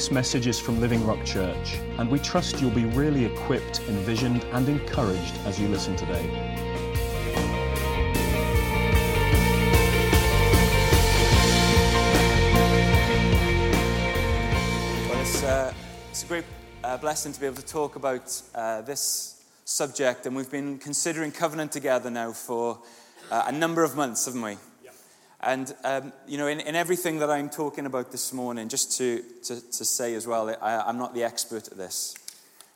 This message is from Living Rock Church, and we trust you'll be really equipped, envisioned, and encouraged as you listen today. Well, it's, uh, it's a great uh, blessing to be able to talk about uh, this subject, and we've been considering covenant together now for uh, a number of months, haven't we? And, um, you know, in, in, everything that I'm talking about this morning, just to, to, to say as well, I, I'm not the expert at this,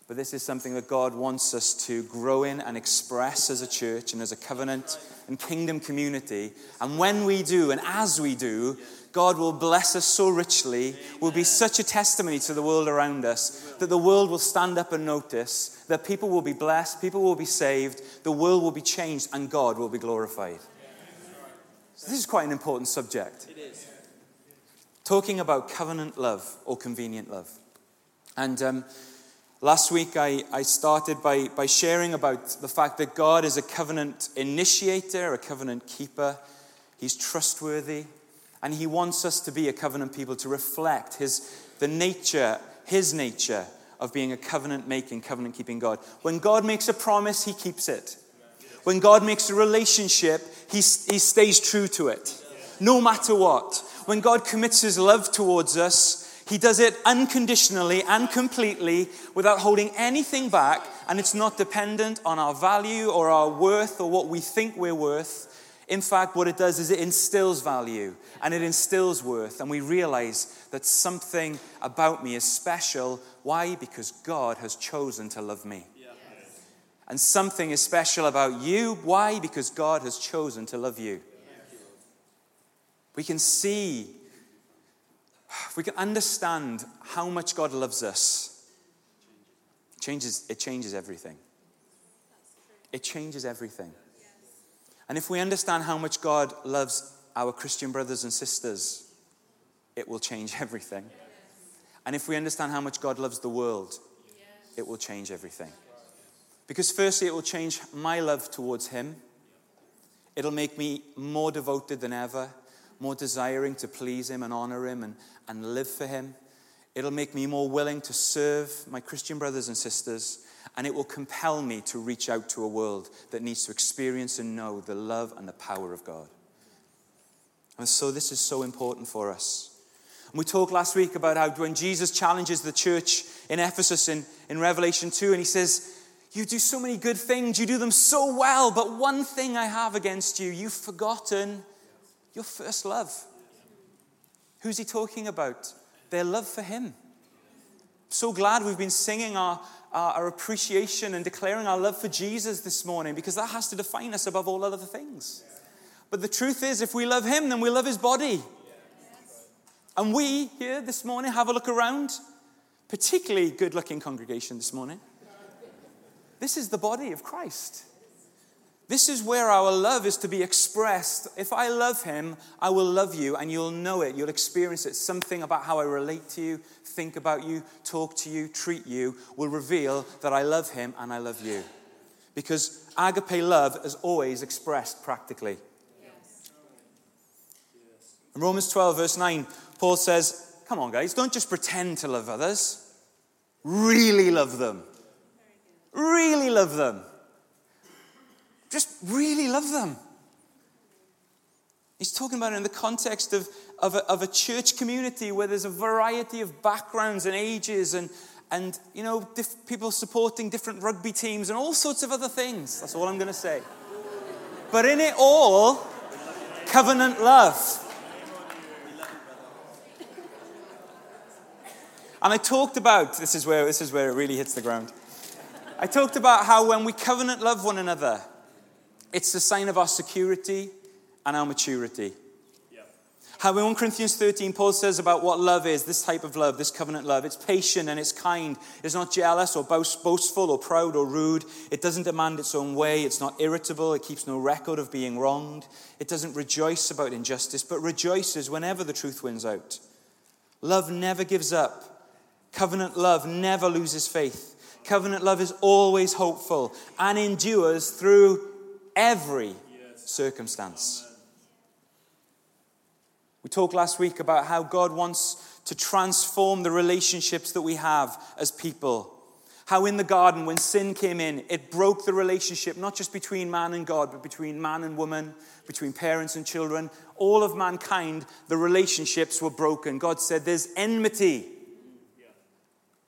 but this is something that God wants us to grow in and express as a church and as a covenant and kingdom community. And when we do, and as we do, God will bless us so richly, will be such a testimony to the world around us that the world will stand up and notice, that people will be blessed, people will be saved, the world will be changed, and God will be glorified. So this is quite an important subject. It is. Talking about covenant love or convenient love. And um, last week I, I started by, by sharing about the fact that God is a covenant initiator, a covenant keeper. He's trustworthy. And he wants us to be a covenant people to reflect his, the nature, his nature of being a covenant making, covenant keeping God. When God makes a promise, he keeps it. When God makes a relationship, he, he stays true to it, no matter what. When God commits his love towards us, he does it unconditionally and completely without holding anything back, and it's not dependent on our value or our worth or what we think we're worth. In fact, what it does is it instills value and it instills worth, and we realize that something about me is special. Why? Because God has chosen to love me. And something is special about you. Why? Because God has chosen to love you. We can see, we can understand how much God loves us. It changes, it changes everything. It changes everything. And if we understand how much God loves our Christian brothers and sisters, it will change everything. And if we understand how much God loves the world, it will change everything. Because, firstly, it will change my love towards Him. It'll make me more devoted than ever, more desiring to please Him and honor Him and, and live for Him. It'll make me more willing to serve my Christian brothers and sisters, and it will compel me to reach out to a world that needs to experience and know the love and the power of God. And so, this is so important for us. And we talked last week about how when Jesus challenges the church in Ephesus in, in Revelation 2, and he says, you do so many good things, you do them so well, but one thing I have against you, you've forgotten your first love. Who's he talking about? Their love for him. So glad we've been singing our, our, our, appreciation and declaring our love for Jesus this morning because that has to define us above all other things. But the truth is, if we love him, then we love his body. And we here this morning have a look around, particularly good looking congregation this morning. This is the body of Christ. This is where our love is to be expressed. If I love him, I will love you and you'll know it. You'll experience it. Something about how I relate to you, think about you, talk to you, treat you will reveal that I love him and I love you. Because agape love is always expressed practically. In Romans 12, verse 9, Paul says, Come on, guys, don't just pretend to love others, really love them. Really love them. Just really love them. He's talking about it in the context of, of, a, of a church community where there's a variety of backgrounds and ages and, and you know, diff- people supporting different rugby teams and all sorts of other things. That's all I'm going to say. But in it all, covenant love. And I talked about this is where this is where it really hits the ground. I talked about how when we covenant love one another, it's the sign of our security and our maturity. How in 1 Corinthians 13, Paul says about what love is this type of love, this covenant love. It's patient and it's kind. It's not jealous or boastful or proud or rude. It doesn't demand its own way. It's not irritable. It keeps no record of being wronged. It doesn't rejoice about injustice, but rejoices whenever the truth wins out. Love never gives up. Covenant love never loses faith. Covenant love is always hopeful and endures through every circumstance. We talked last week about how God wants to transform the relationships that we have as people. How in the garden, when sin came in, it broke the relationship, not just between man and God, but between man and woman, between parents and children. All of mankind, the relationships were broken. God said, There's enmity.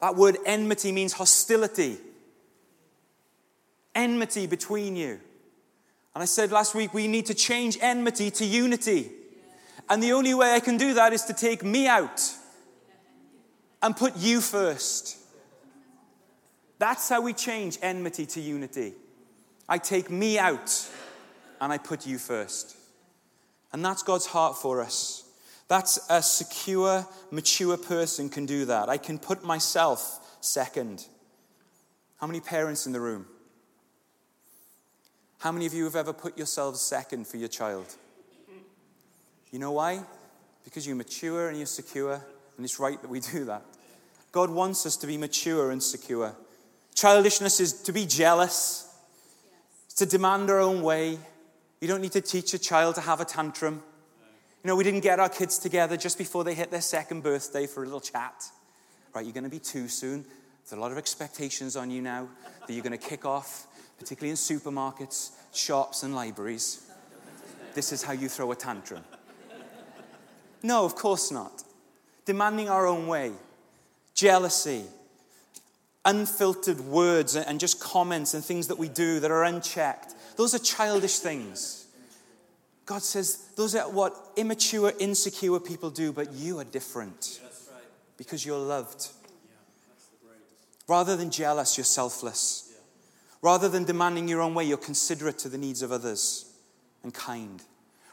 That word enmity means hostility. Enmity between you. And I said last week, we need to change enmity to unity. And the only way I can do that is to take me out and put you first. That's how we change enmity to unity. I take me out and I put you first. And that's God's heart for us. That's a secure, mature person can do that. I can put myself second. How many parents in the room? How many of you have ever put yourselves second for your child? You know why? Because you're mature and you're secure, and it's right that we do that. God wants us to be mature and secure. Childishness is to be jealous, it's to demand our own way. You don't need to teach a child to have a tantrum. You know, we didn't get our kids together just before they hit their second birthday for a little chat. Right, you're going to be two soon. There's a lot of expectations on you now that you're going to kick off, particularly in supermarkets, shops, and libraries. This is how you throw a tantrum. No, of course not. Demanding our own way, jealousy, unfiltered words and just comments and things that we do that are unchecked. Those are childish things. God says those are what immature, insecure people do, but you are different because you're loved. Rather than jealous, you're selfless. Rather than demanding your own way, you're considerate to the needs of others and kind.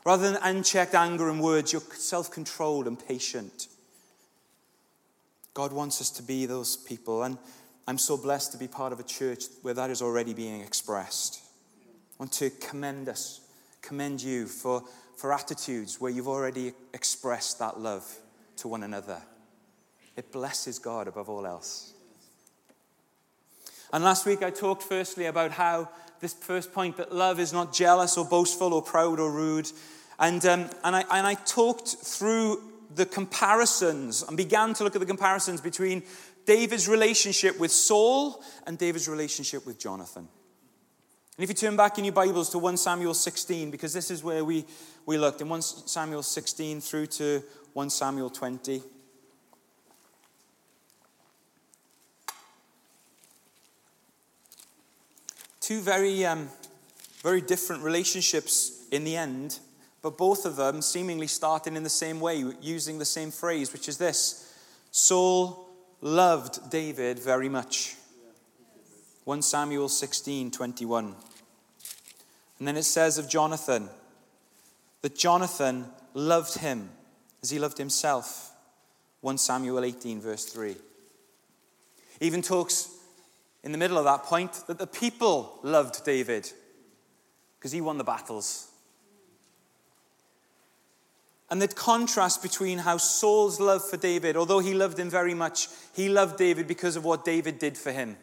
Rather than unchecked anger and words, you're self controlled and patient. God wants us to be those people. And I'm so blessed to be part of a church where that is already being expressed. I want to commend us, commend you for, for attitudes where you've already expressed that love to one another. It blesses God above all else. And last week I talked firstly about how this first point that love is not jealous or boastful or proud or rude. And, um, and, I, and I talked through the comparisons and began to look at the comparisons between David's relationship with Saul and David's relationship with Jonathan. And if you turn back in your Bibles to 1 Samuel 16, because this is where we, we looked, in 1 Samuel 16 through to 1 Samuel 20. Two very, um, very different relationships in the end, but both of them seemingly starting in the same way, using the same phrase, which is this Saul loved David very much. 1 Samuel 16 21. And then it says of Jonathan that Jonathan loved him as he loved himself. 1 Samuel 18, verse 3. Even talks in the middle of that point that the people loved David because he won the battles. And the contrast between how Saul's love for David, although he loved him very much, he loved David because of what David did for him.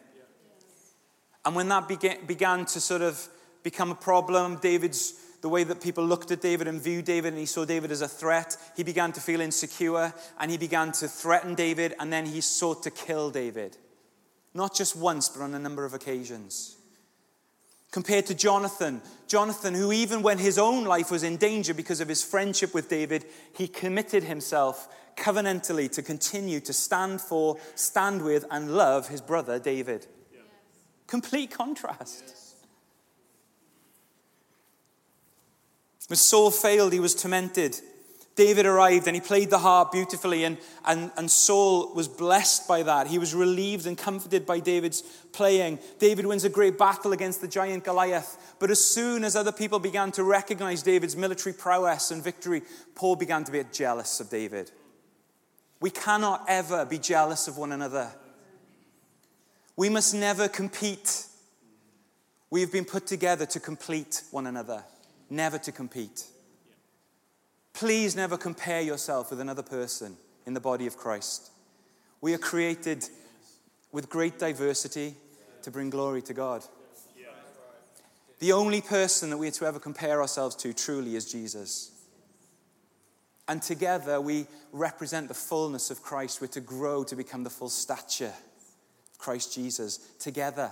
And when that began, to sort of become a problem, David's the way that people looked at David and viewed David, and he saw David as a threat, he began to feel insecure and he began to threaten David, and then he sought to kill David. Not just once, but on a number of occasions compared to Jonathan. Jonathan, who, even when his own life was in danger because of his friendship with David, he committed himself covenantally to continue to stand for, stand with, and love his brother David. Complete contrast. Yes. When Saul failed, he was tormented. David arrived and he played the harp beautifully, and, and, and Saul was blessed by that. He was relieved and comforted by David's playing. David wins a great battle against the giant Goliath. But as soon as other people began to recognize David's military prowess and victory, Paul began to be jealous of David. We cannot ever be jealous of one another. We must never compete. We have been put together to complete one another, never to compete. Please never compare yourself with another person in the body of Christ. We are created with great diversity to bring glory to God. The only person that we are to ever compare ourselves to truly is Jesus. And together we represent the fullness of Christ. We're to grow to become the full stature Christ Jesus together.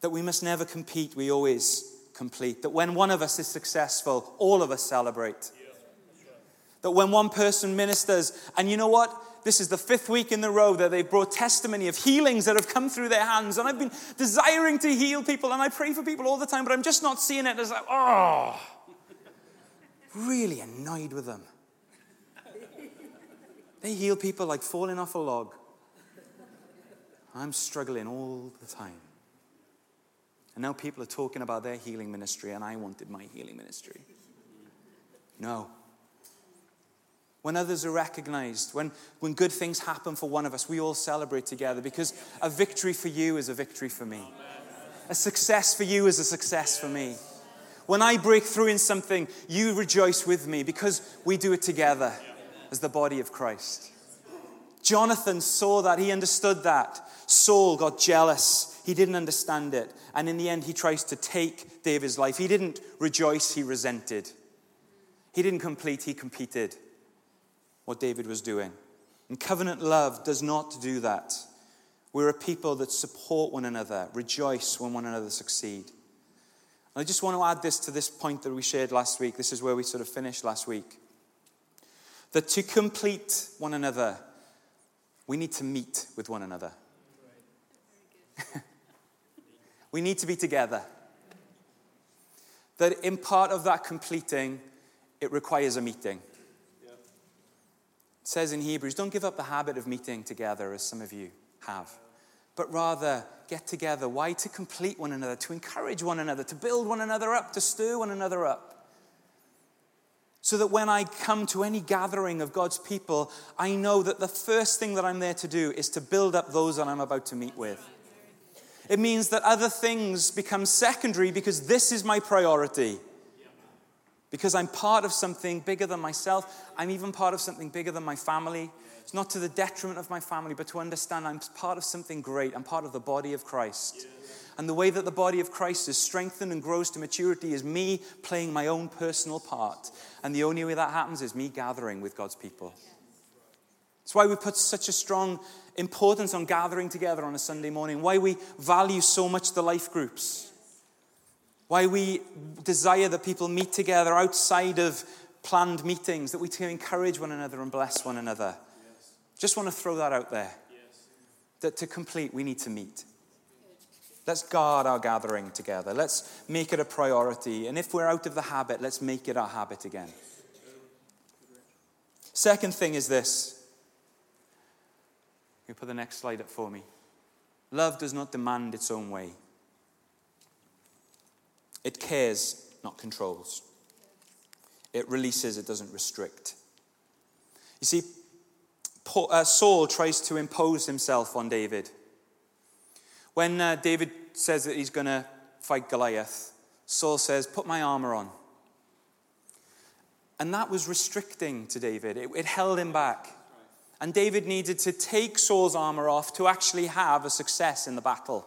That we must never compete, we always complete. That when one of us is successful, all of us celebrate. That when one person ministers, and you know what? This is the fifth week in the row that they've brought testimony of healings that have come through their hands. And I've been desiring to heal people, and I pray for people all the time, but I'm just not seeing it. It's like, oh really annoyed with them. They heal people like falling off a log. I'm struggling all the time. And now people are talking about their healing ministry, and I wanted my healing ministry. No. When others are recognized, when, when good things happen for one of us, we all celebrate together because a victory for you is a victory for me. A success for you is a success for me. When I break through in something, you rejoice with me because we do it together as the body of Christ. Jonathan saw that, he understood that. Saul got jealous, he didn't understand it. And in the end, he tries to take David's life. He didn't rejoice, he resented. He didn't complete, he competed what David was doing. And covenant love does not do that. We're a people that support one another, rejoice when one another succeed. I just want to add this to this point that we shared last week. This is where we sort of finished last week. That to complete one another, we need to meet with one another. we need to be together. That in part of that completing, it requires a meeting. It says in Hebrews, don't give up the habit of meeting together as some of you have but rather get together. Why? To complete one another, to encourage one another, to build one another up, to stir one another up. So that when I come to any gathering of God's people, I know that the first thing that I'm there to do is to build up those that I'm about to meet with. It means that other things become secondary because this is my priority. Because I'm part of something bigger than myself. I'm even part of something bigger than my family. It's not to the detriment of my family, but to understand I'm part of something great. I'm part of the body of Christ. And the way that the body of Christ is strengthened and grows to maturity is me playing my own personal part. And the only way that happens is me gathering with God's people. That's why we put such a strong importance on gathering together on a Sunday morning, why we value so much the life groups, why we desire that people meet together outside of planned meetings, that we can encourage one another and bless one another. Just want to throw that out there. That to complete, we need to meet. Let's guard our gathering together. Let's make it a priority. And if we're out of the habit, let's make it our habit again. Second thing is this. You put the next slide up for me. Love does not demand its own way. It cares, not controls. It releases, it doesn't restrict. You see, Paul, uh, Saul tries to impose himself on David. When uh, David says that he's going to fight Goliath, Saul says, Put my armor on. And that was restricting to David, it, it held him back. And David needed to take Saul's armor off to actually have a success in the battle.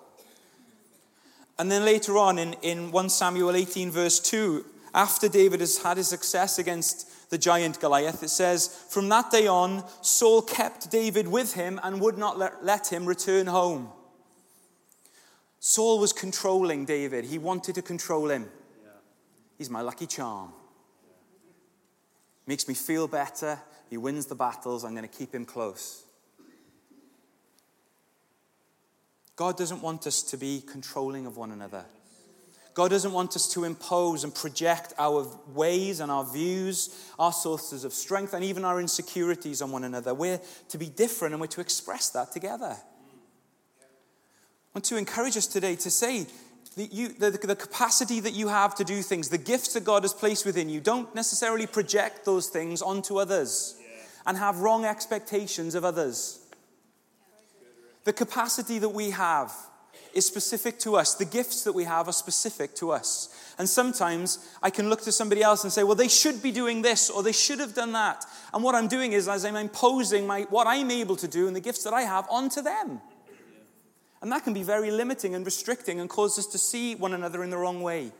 And then later on in, in 1 Samuel 18, verse 2, after David has had his success against the giant Goliath, it says, From that day on, Saul kept David with him and would not let, let him return home. Saul was controlling David. He wanted to control him. He's my lucky charm. Makes me feel better. He wins the battles. I'm going to keep him close. God doesn't want us to be controlling of one another. God doesn't want us to impose and project our ways and our views, our sources of strength, and even our insecurities on one another. We're to be different and we're to express that together. I want to encourage us today to say, the, you, the, the, capacity that you have to do things, the gifts that God has placed within you, don't necessarily project those things onto others and have wrong expectations of others. The capacity that we have is specific to us. The gifts that we have are specific to us. And sometimes I can look to somebody else and say, well, they should be doing this or they should have done that. And what I'm doing is, as I'm imposing my, what I'm able to do and the gifts that I have onto them. And that can be very limiting and restricting and cause us to see one another in the wrong way.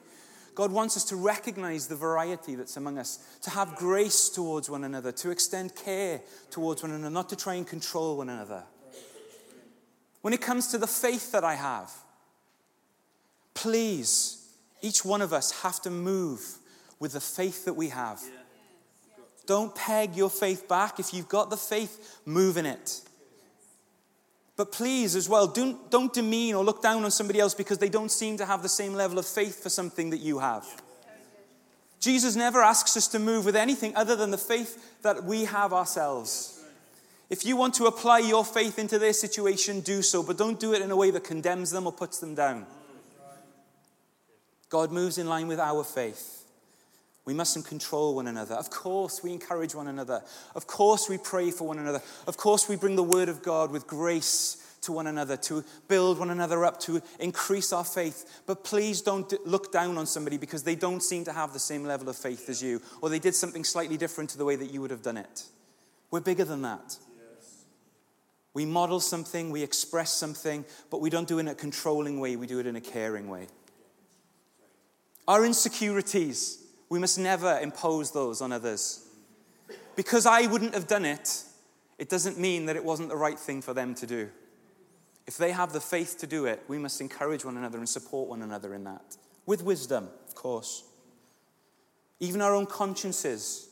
God wants us to recognize the variety that's among us, to have grace towards one another, to extend care towards one another, not to try and control one another. When it comes to the faith that I have, please, each one of us have to move with the faith that we have. Don't peg your faith back. If you've got the faith, move in it. But please, as well, don't, don't demean or look down on somebody else because they don't seem to have the same level of faith for something that you have. Jesus never asks us to move with anything other than the faith that we have ourselves. If you want to apply your faith into their situation, do so, but don't do it in a way that condemns them or puts them down. God moves in line with our faith. We mustn't control one another. Of course, we encourage one another. Of course, we pray for one another. Of course, we bring the word of God with grace to one another, to build one another up, to increase our faith. But please don't look down on somebody because they don't seem to have the same level of faith as you, or they did something slightly different to the way that you would have done it. We're bigger than that. We model something, we express something, but we don't do it in a controlling way, we do it in a caring way. Our insecurities, we must never impose those on others. Because I wouldn't have done it, it doesn't mean that it wasn't the right thing for them to do. If they have the faith to do it, we must encourage one another and support one another in that. With wisdom, of course. Even our own consciences.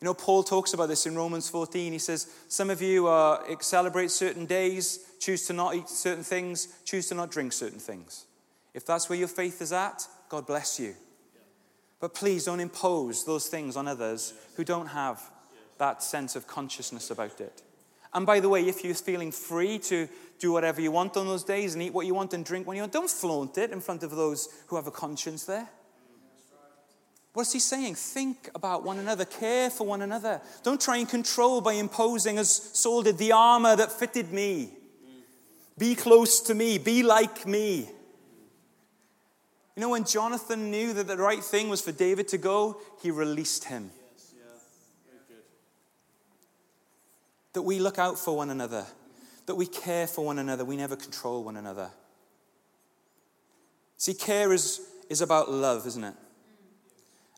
You know, Paul talks about this in Romans 14. He says, Some of you uh, celebrate certain days, choose to not eat certain things, choose to not drink certain things. If that's where your faith is at, God bless you. But please don't impose those things on others who don't have that sense of consciousness about it. And by the way, if you're feeling free to do whatever you want on those days and eat what you want and drink what you want, don't flaunt it in front of those who have a conscience there. What's he saying? Think about one another, care for one another. Don't try and control by imposing, as Saul did, the armor that fitted me. Be close to me, be like me. You know, when Jonathan knew that the right thing was for David to go, he released him. That we look out for one another, that we care for one another, we never control one another. See, care is, is about love, isn't it?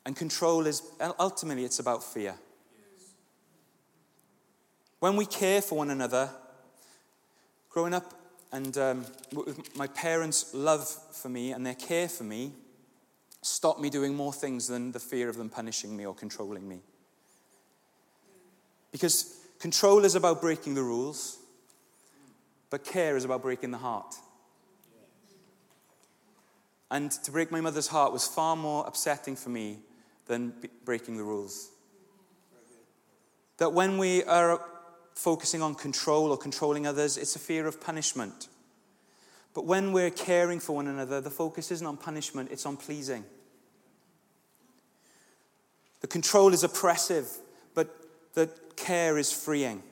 And control is ultimately it's about fear. When we care for one another, growing up and um, my parents' love for me and their care for me stopped me doing more things than the fear of them punishing me or controlling me. Because control is about breaking the rules, but care is about breaking the heart. And to break my mother's heart was far more upsetting for me than breaking the rules. That when we are focusing on control or controlling others, it's a fear of punishment. But when we're caring for one another, the focus isn't on punishment, it's on pleasing. The control is oppressive, but the care is freeing.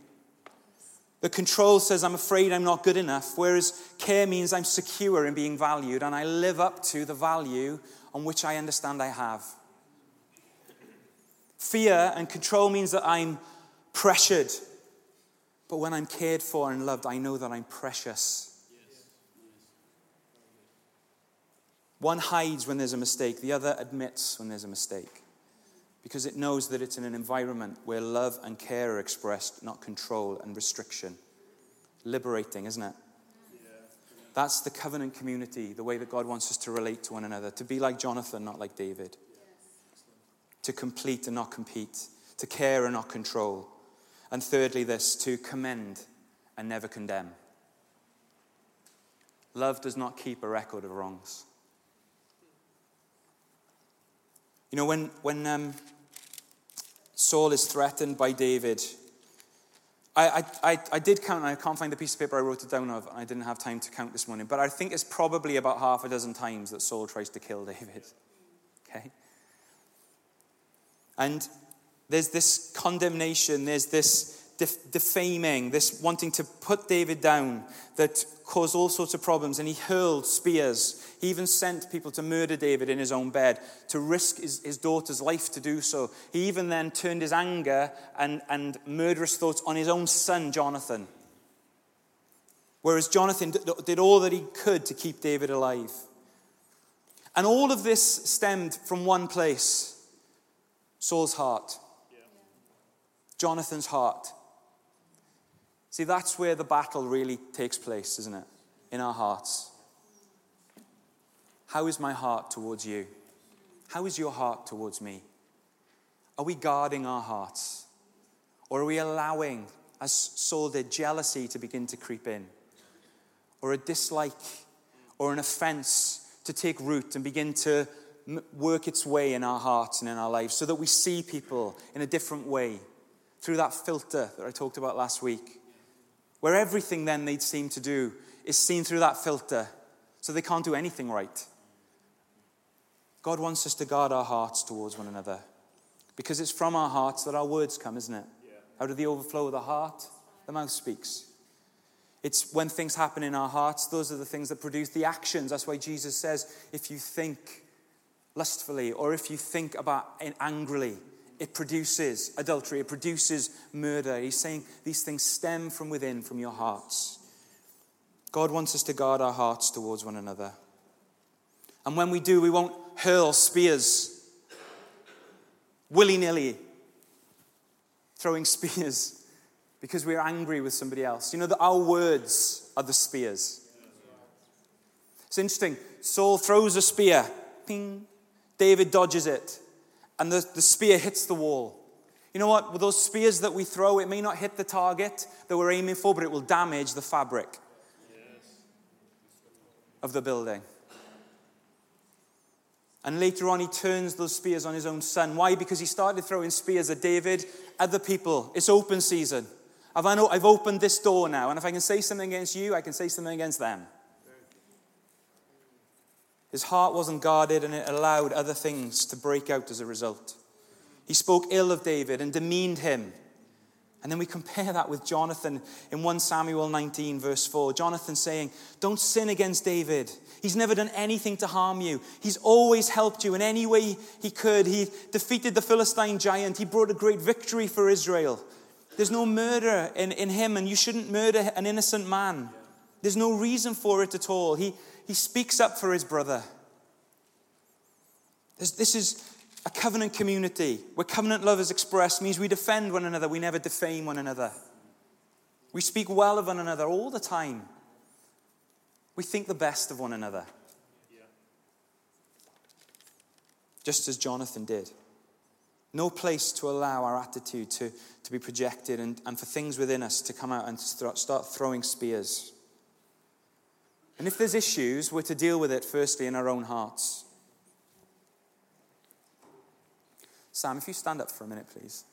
The control says, I'm afraid I'm not good enough, whereas care means I'm secure in being valued and I live up to the value on which I understand I have. Fear and control means that I'm pressured but when I'm cared for and loved, I know that I'm precious. One hides when there's a mistake, the other admits when there's a mistake. Because it knows that it's in an environment where love and care are expressed, not control and restriction. Liberating, isn't it? That's the covenant community, the way that God wants us to relate to one another, to be like Jonathan, not like David, to complete and not compete, to care and not control, and thirdly, this to commend and never condemn. Love does not keep a record of wrongs. You know, when, when um, Saul is threatened by David, I, I, I did count, and I can't find the piece of paper I wrote it down of, and I didn't have time to count this morning, but I think it's probably about half a dozen times that Saul tries to kill David. Okay? And there's this condemnation, there's this defaming, this wanting to put David down that caused all sorts of problems. And he hurled spears. He even sent people to murder David in his own bed, to risk his, his daughter's life to do so. He even then turned his anger and, and murderous thoughts on his own son, Jonathan. Whereas Jonathan did all that he could to keep David alive. And all of this stemmed from one place Saul's heart, Jonathan's heart. See, that's where the battle really takes place, isn't it? In our hearts. How is my heart towards you? How is your heart towards me? Are we guarding our hearts? Or are we allowing, as Saul jealousy to begin to creep in? Or a dislike or an offense to take root and begin to work its way in our hearts and in our lives so that we see people in a different way through that filter that I talked about last week, where everything then they'd seem to do is seen through that filter so they can't do anything right. God wants us to guard our hearts towards one another because it's from our hearts that our words come, isn't it? Yeah. Out of the overflow of the heart, the mouth speaks. It's when things happen in our hearts, those are the things that produce the actions. That's why Jesus says, if you think lustfully or if you think about it angrily, it produces adultery, it produces murder. He's saying these things stem from within, from your hearts. God wants us to guard our hearts towards one another. And when we do, we won't hurl spears willy nilly, throwing spears because we're angry with somebody else. You know that our words are the spears. It's interesting. Saul throws a spear, ping. David dodges it, and the, the spear hits the wall. You know what? With those spears that we throw, it may not hit the target that we're aiming for, but it will damage the fabric of the building. And later on, he turns those spears on his own son. Why? Because he started throwing spears at David, other people. It's open season. I've, I've opened this door now, and if I can say something against you, I can say something against them. His heart wasn't guarded, and it allowed other things to break out as a result. He spoke ill of David and demeaned him. And then we compare that with Jonathan in 1 Samuel 19, verse 4. Jonathan saying, Don't sin against David. He's never done anything to harm you. He's always helped you in any way he could. He defeated the Philistine giant. He brought a great victory for Israel. There's no murder in, in him, and you shouldn't murder an innocent man. There's no reason for it at all. He, he speaks up for his brother. There's, this is a covenant community where covenant love is expressed means we defend one another, we never defame one another. We speak well of one another all the time. We think the best of one another. Just as Jonathan did. No place to allow our attitude to, to be projected and, and for things within us to come out and start throwing spears. And if there's issues, we're to deal with it firstly in our own hearts. Sam, if you stand up for a minute, please.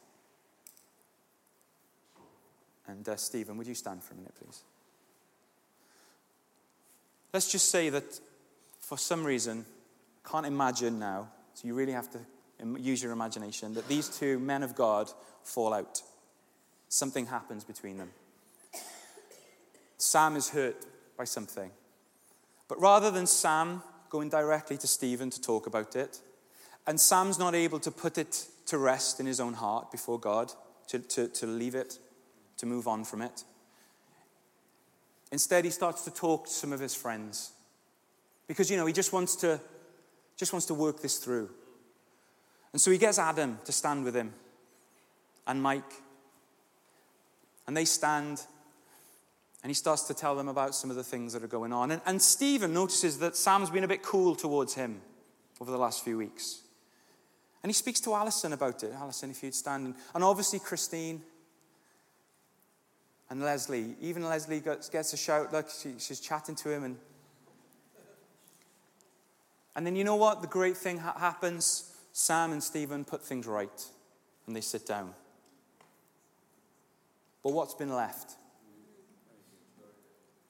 And uh, Stephen, would you stand for a minute, please? Let's just say that for some reason, can't imagine now, so you really have to use your imagination, that these two men of God fall out. Something happens between them. Sam is hurt by something. But rather than Sam going directly to Stephen to talk about it, and Sam's not able to put it to rest in his own heart before God, to, to, to leave it, to move on from it. Instead, he starts to talk to some of his friends. Because, you know, he just wants to, just wants to work this through. And so he gets Adam to stand with him and Mike. And they stand and he starts to tell them about some of the things that are going on. And, and Stephen notices that Sam's been a bit cool towards him over the last few weeks. And he speaks to Alison about it. Alison, if you'd stand. And obviously, Christine and Leslie. Even Leslie gets a shout. Look, she, she's chatting to him. And, and then you know what? The great thing ha- happens. Sam and Stephen put things right. And they sit down. But what's been left?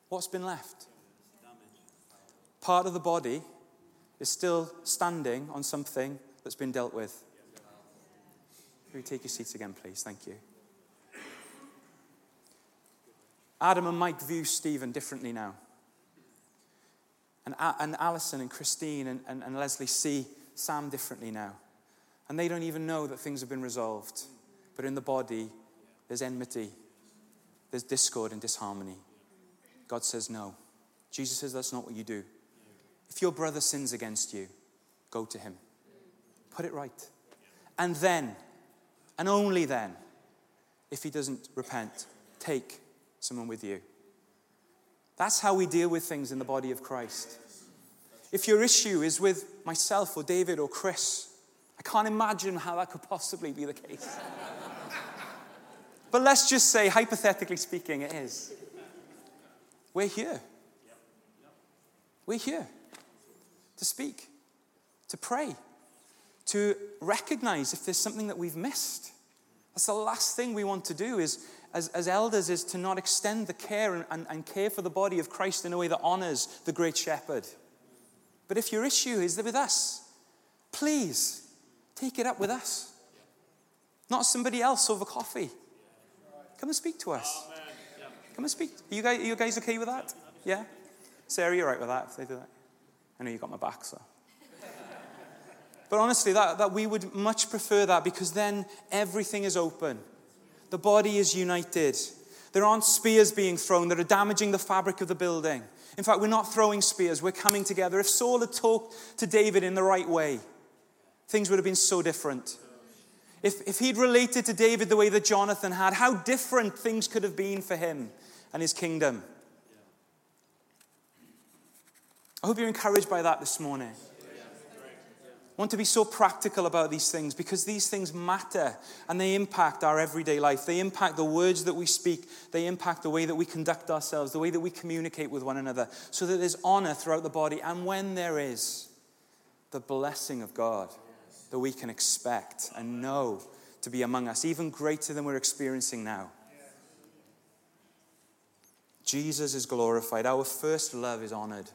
What's been left? Part of the body is still standing on something that's been dealt with. Can you take your seats again, please? Thank you. Adam and Mike view Stephen differently now. And, and Alison and Christine and, and, and Leslie see Sam differently now. And they don't even know that things have been resolved. But in the body, there's enmity, there's discord and disharmony. God says no. Jesus says that's not what you do. If your brother sins against you, go to him. Put it right. And then, and only then, if he doesn't repent, take someone with you. That's how we deal with things in the body of Christ. If your issue is with myself or David or Chris, I can't imagine how that could possibly be the case. but let's just say, hypothetically speaking, it is. We're here. We're here to speak, to pray, to recognize if there's something that we've missed. That's the last thing we want to do is, as, as elders is to not extend the care and, and, and care for the body of Christ in a way that honors the great shepherd. But if your issue is with us, please take it up with us. Not somebody else over coffee. Come and speak to us. Come and speak. Are you guys, are you guys okay with that? Yeah? Sarah, you're right with that if they do that. I know you got my back, so. But honestly, that, that we would much prefer that because then everything is open. The body is united. There aren't spears being thrown that are damaging the fabric of the building. In fact, we're not throwing spears, we're coming together. If Saul had talked to David in the right way, things would have been so different. If, if he'd related to David the way that Jonathan had, how different things could have been for him and his kingdom. I hope you're encouraged by that this morning I want to be so practical about these things because these things matter and they impact our everyday life. They impact the words that we speak, they impact the way that we conduct ourselves, the way that we communicate with one another, so that there's honor throughout the body. And when there is, the blessing of God that we can expect and know to be among us, even greater than we're experiencing now. Jesus is glorified. Our first love is honored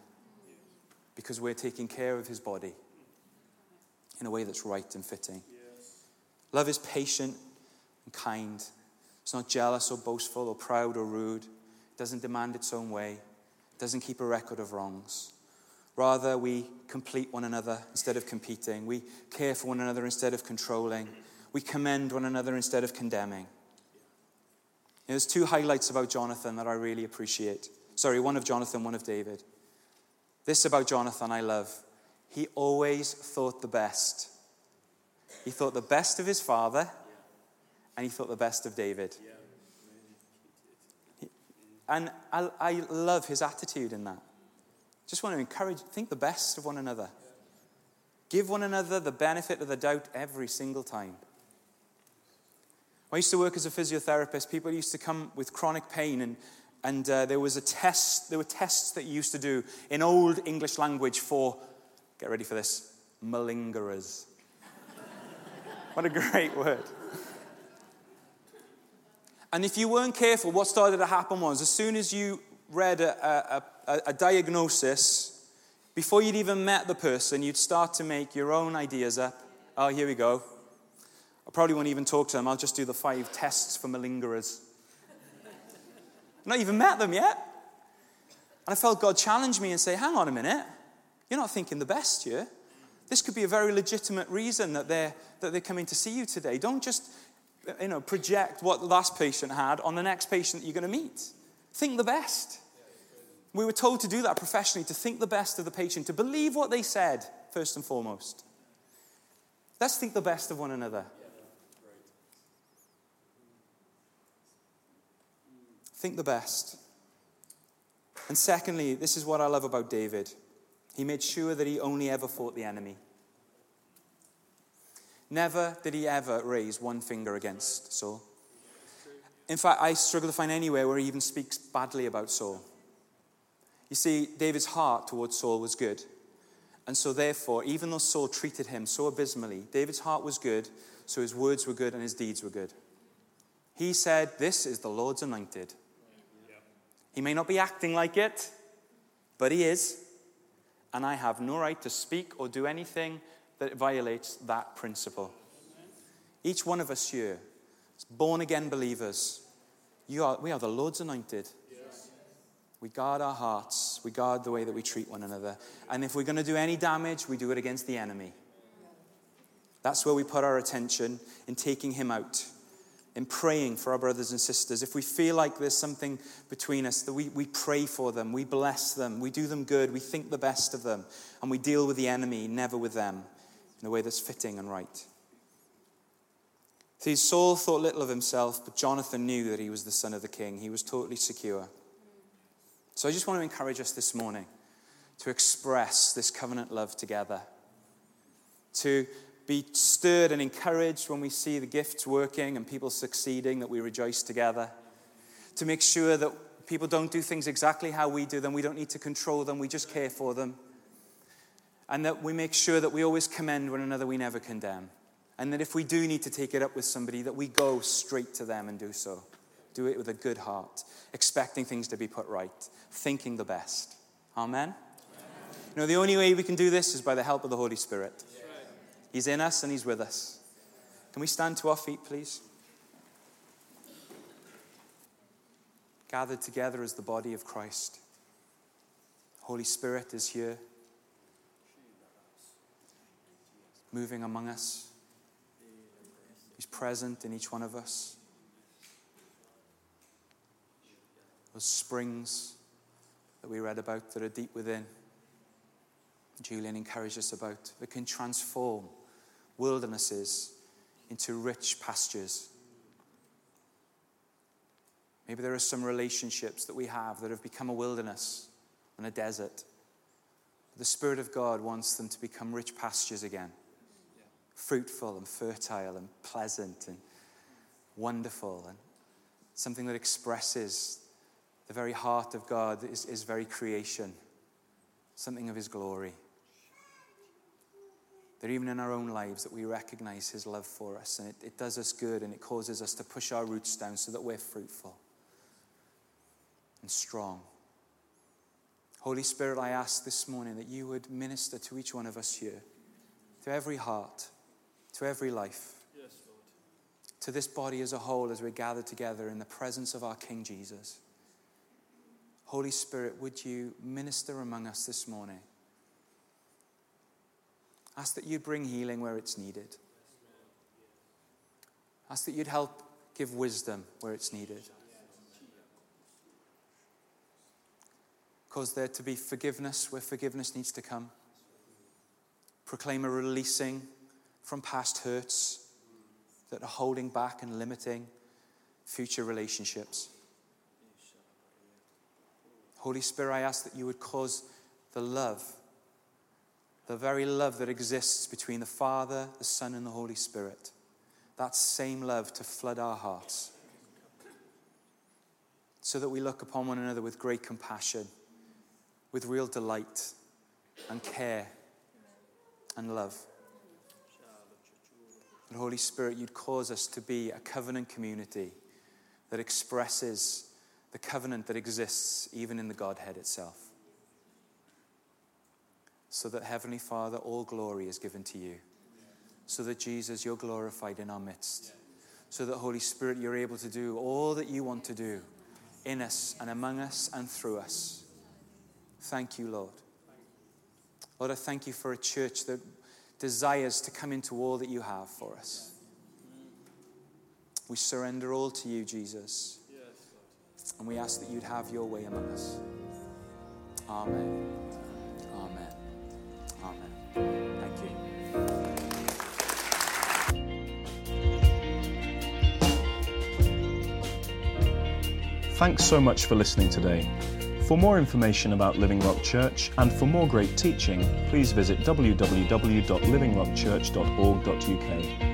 because we're taking care of his body in a way that's right and fitting. Yes. Love is patient and kind. It's not jealous or boastful or proud or rude. It doesn't demand its own way. It doesn't keep a record of wrongs. Rather, we complete one another instead of competing. We care for one another instead of controlling. We commend one another instead of condemning. There's two highlights about Jonathan that I really appreciate. Sorry, one of Jonathan, one of David. This about Jonathan I love he always thought the best. He thought the best of his father, and he thought the best of David. And I, I love his attitude in that. Just want to encourage, think the best of one another. Give one another the benefit of the doubt every single time. I used to work as a physiotherapist. People used to come with chronic pain, and, and uh, there was a test. There were tests that you used to do in old English language for Get ready for this malingerers. what a great word. And if you weren't careful, what started to happen was as soon as you read a, a, a, a diagnosis, before you'd even met the person, you'd start to make your own ideas up. Oh, here we go. Probably won't even talk to them. I'll just do the five tests for malingerers. Not even met them yet. And I felt God challenge me and say, hang on a minute. You're not thinking the best here. This could be a very legitimate reason that they're, that they're coming to see you today. Don't just you know, project what the last patient had on the next patient that you're going to meet. Think the best. We were told to do that professionally, to think the best of the patient, to believe what they said, first and foremost. Let's think the best of one another. Think the best. And secondly, this is what I love about David. He made sure that he only ever fought the enemy. Never did he ever raise one finger against Saul. In fact, I struggle to find anywhere where he even speaks badly about Saul. You see, David's heart towards Saul was good. And so, therefore, even though Saul treated him so abysmally, David's heart was good, so his words were good and his deeds were good. He said, This is the Lord's anointed. He may not be acting like it, but he is and I have no right to speak or do anything that violates that principle. Each one of us here, born again believers, you are, we are the Lord's anointed. We guard our hearts, we guard the way that we treat one another. And if we're going to do any damage, we do it against the enemy. That's where we put our attention in taking him out. In praying for our brothers and sisters. If we feel like there's something between us, that we, we pray for them, we bless them, we do them good, we think the best of them, and we deal with the enemy, never with them, in a way that's fitting and right. See, Saul thought little of himself, but Jonathan knew that he was the son of the king. He was totally secure. So I just want to encourage us this morning to express this covenant love together, to be stirred and encouraged when we see the gifts working and people succeeding, that we rejoice together. To make sure that people don't do things exactly how we do them, we don't need to control them, we just care for them. And that we make sure that we always commend one another, we never condemn. And that if we do need to take it up with somebody, that we go straight to them and do so. Do it with a good heart, expecting things to be put right, thinking the best. Amen? Amen. You know, the only way we can do this is by the help of the Holy Spirit. He's in us and He's with us. Can we stand to our feet, please? Gathered together as the body of Christ. Holy Spirit is here, moving among us. He's present in each one of us. Those springs that we read about that are deep within, Julian encouraged us about, that can transform wildernesses into rich pastures. Maybe there are some relationships that we have that have become a wilderness and a desert. The Spirit of God wants them to become rich pastures again, fruitful and fertile and pleasant and wonderful, and something that expresses the very heart of God, is, is very creation, something of His glory. That even in our own lives that we recognize his love for us and it, it does us good and it causes us to push our roots down so that we're fruitful and strong. Holy Spirit, I ask this morning that you would minister to each one of us here, to every heart, to every life, yes, to this body as a whole as we gather together in the presence of our King Jesus. Holy Spirit, would you minister among us this morning? Ask that you'd bring healing where it's needed. Ask that you'd help give wisdom where it's needed. Cause there to be forgiveness where forgiveness needs to come. Proclaim a releasing from past hurts that are holding back and limiting future relationships. Holy Spirit, I ask that you would cause the love the very love that exists between the Father, the Son, and the Holy Spirit, that same love to flood our hearts so that we look upon one another with great compassion, with real delight and care and love. And Holy Spirit, you'd cause us to be a covenant community that expresses the covenant that exists even in the Godhead itself so that Heavenly Father, all glory is given to you. So that Jesus, you're glorified in our midst. So that Holy Spirit, you're able to do all that you want to do in us and among us and through us. Thank you, Lord. Lord, I thank you for a church that desires to come into all that you have for us. We surrender all to you, Jesus. And we ask that you'd have your way among us. Amen. Thanks so much for listening today. For more information about Living Rock Church and for more great teaching, please visit www.livingrockchurch.org.uk.